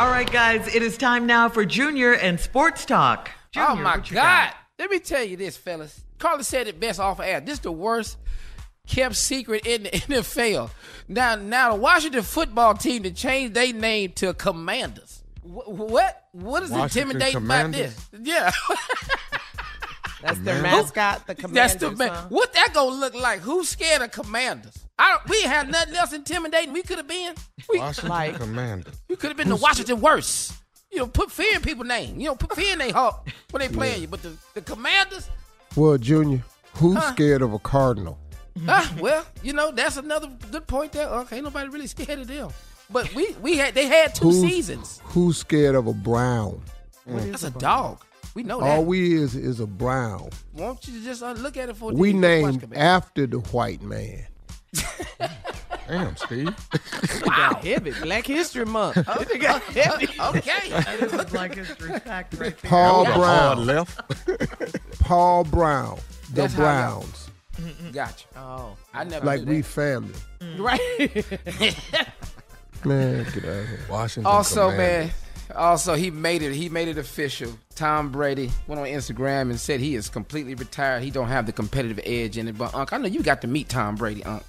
All right, guys, it is time now for Junior and Sports Talk. Oh, Junior, oh my God! got? Let me tell you this, fellas. Carla said it best off air. This is the worst kept secret in the NFL. Now, now the Washington football team to change their name to Commanders. What? What is Washington intimidating about this? Yeah. That's their mascot, the That's Commanders. the man. huh? What that gonna look like? Who's scared of Commanders? I don't. We ain't had nothing else intimidating. We could have been. We, Washington Commander. we could have been the Washington worse. You know, put fear in people's name. You know, put fear in their heart when they playing you. But the, the Commanders, Well, Junior, who's Huh? scared of a cardinal? ah, well, you know, that's another good point there. Okay, ain't nobody really scared of them. But we we had they had two Who's- seasons. Who's scared of a brown? That's a dog. We know that. All we is is a brown. Won't you just uh, look at it for? We named after the white man. Damn, Steve. Wow. Heavy. Black History Month. They got heavy. okay. That is Black History Fact right there. Paul That was a Brown. left. Paul Brown. The That's how y'all- Browns. Gotcha. Oh. I never Like knew we that. family. Mm. Right. Man, get out of here. Washington. Also, Commanders. man, also he made it. He made it official. Tom Brady went on Instagram and said he is completely retired. He don't have the competitive edge in it. But Unc, I know you got to meet Tom Brady, Unc.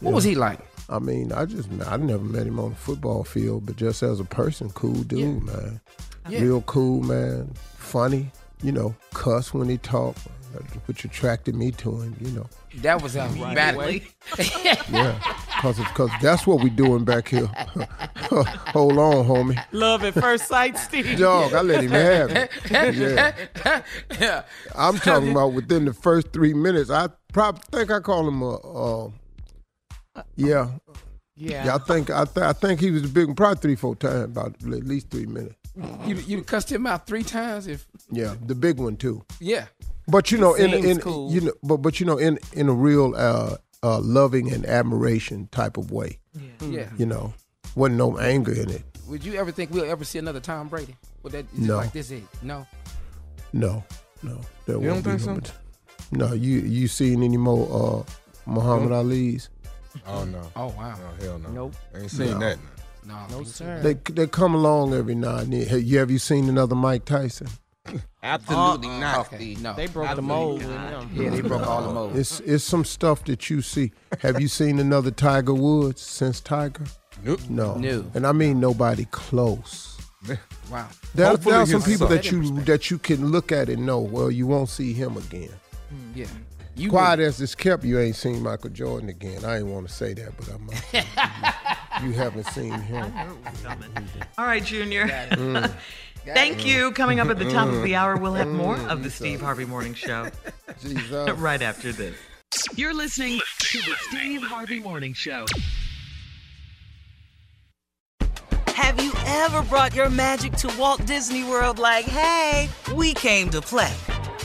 What was he like? I mean, I just I never met him on the football field, but just as a person, cool dude, man. Yeah. Real cool, man. Funny, you know, cuss when he talk, which attracted me to him, you know. That was automatically. Yeah, cause, cause that's what we doing back here. Hold on, homie. Love at first sight, Steve. Dog, I let him have it. Yeah. yeah. I'm talking about within the first three minutes. I probably think I call him a, uh, yeah, Yeah. yeah. I think I, th- I think he was a big one, probably three, four times, about at least three minutes. You you cussed him out three times. If Yeah, the big one too. yeah, But you know, in in cool. you know, but but you know, in in a real uh, uh, loving and admiration type of way. yeah. yeah. You know, wasn't no anger in it. Would you ever think we'll ever see another Tom Brady? Would that is it No. like this? Is no. No, no, there You won't don't be think no so? mat- No, you you seen any more uh, Muhammad Ali's? Oh no. Oh wow. Oh hell no. Nope. Ain't seen No. that. No, No, sir. They they come along every now and then. Have you have you seen another Mike Tyson? Absolutely Uh, not, okay, no. They broke the mold with him. Yeah, they broke all the mold. It's it's some stuff that you see. Have you seen another Tiger Woods since Tiger? Nope. No. No. And I mean nobody close. Wow. There, Hopefully there are some his people son. that you that you can look at and know. Well, you won't see him again. Yeah. You Quiet as it's kept, you ain't seen Michael Jordan again. I ain't want to say that, but I'm. Uh, you haven't seen him. All right, Junior. Mm. Thank you. Coming up at the top of the hour, we'll have more of the Steve Harvey Morning Show Jesus. right after this. You're listening to the Steve Harvey Morning Show. Have you ever brought your magic to Walt Disney World like, hey, we came to play?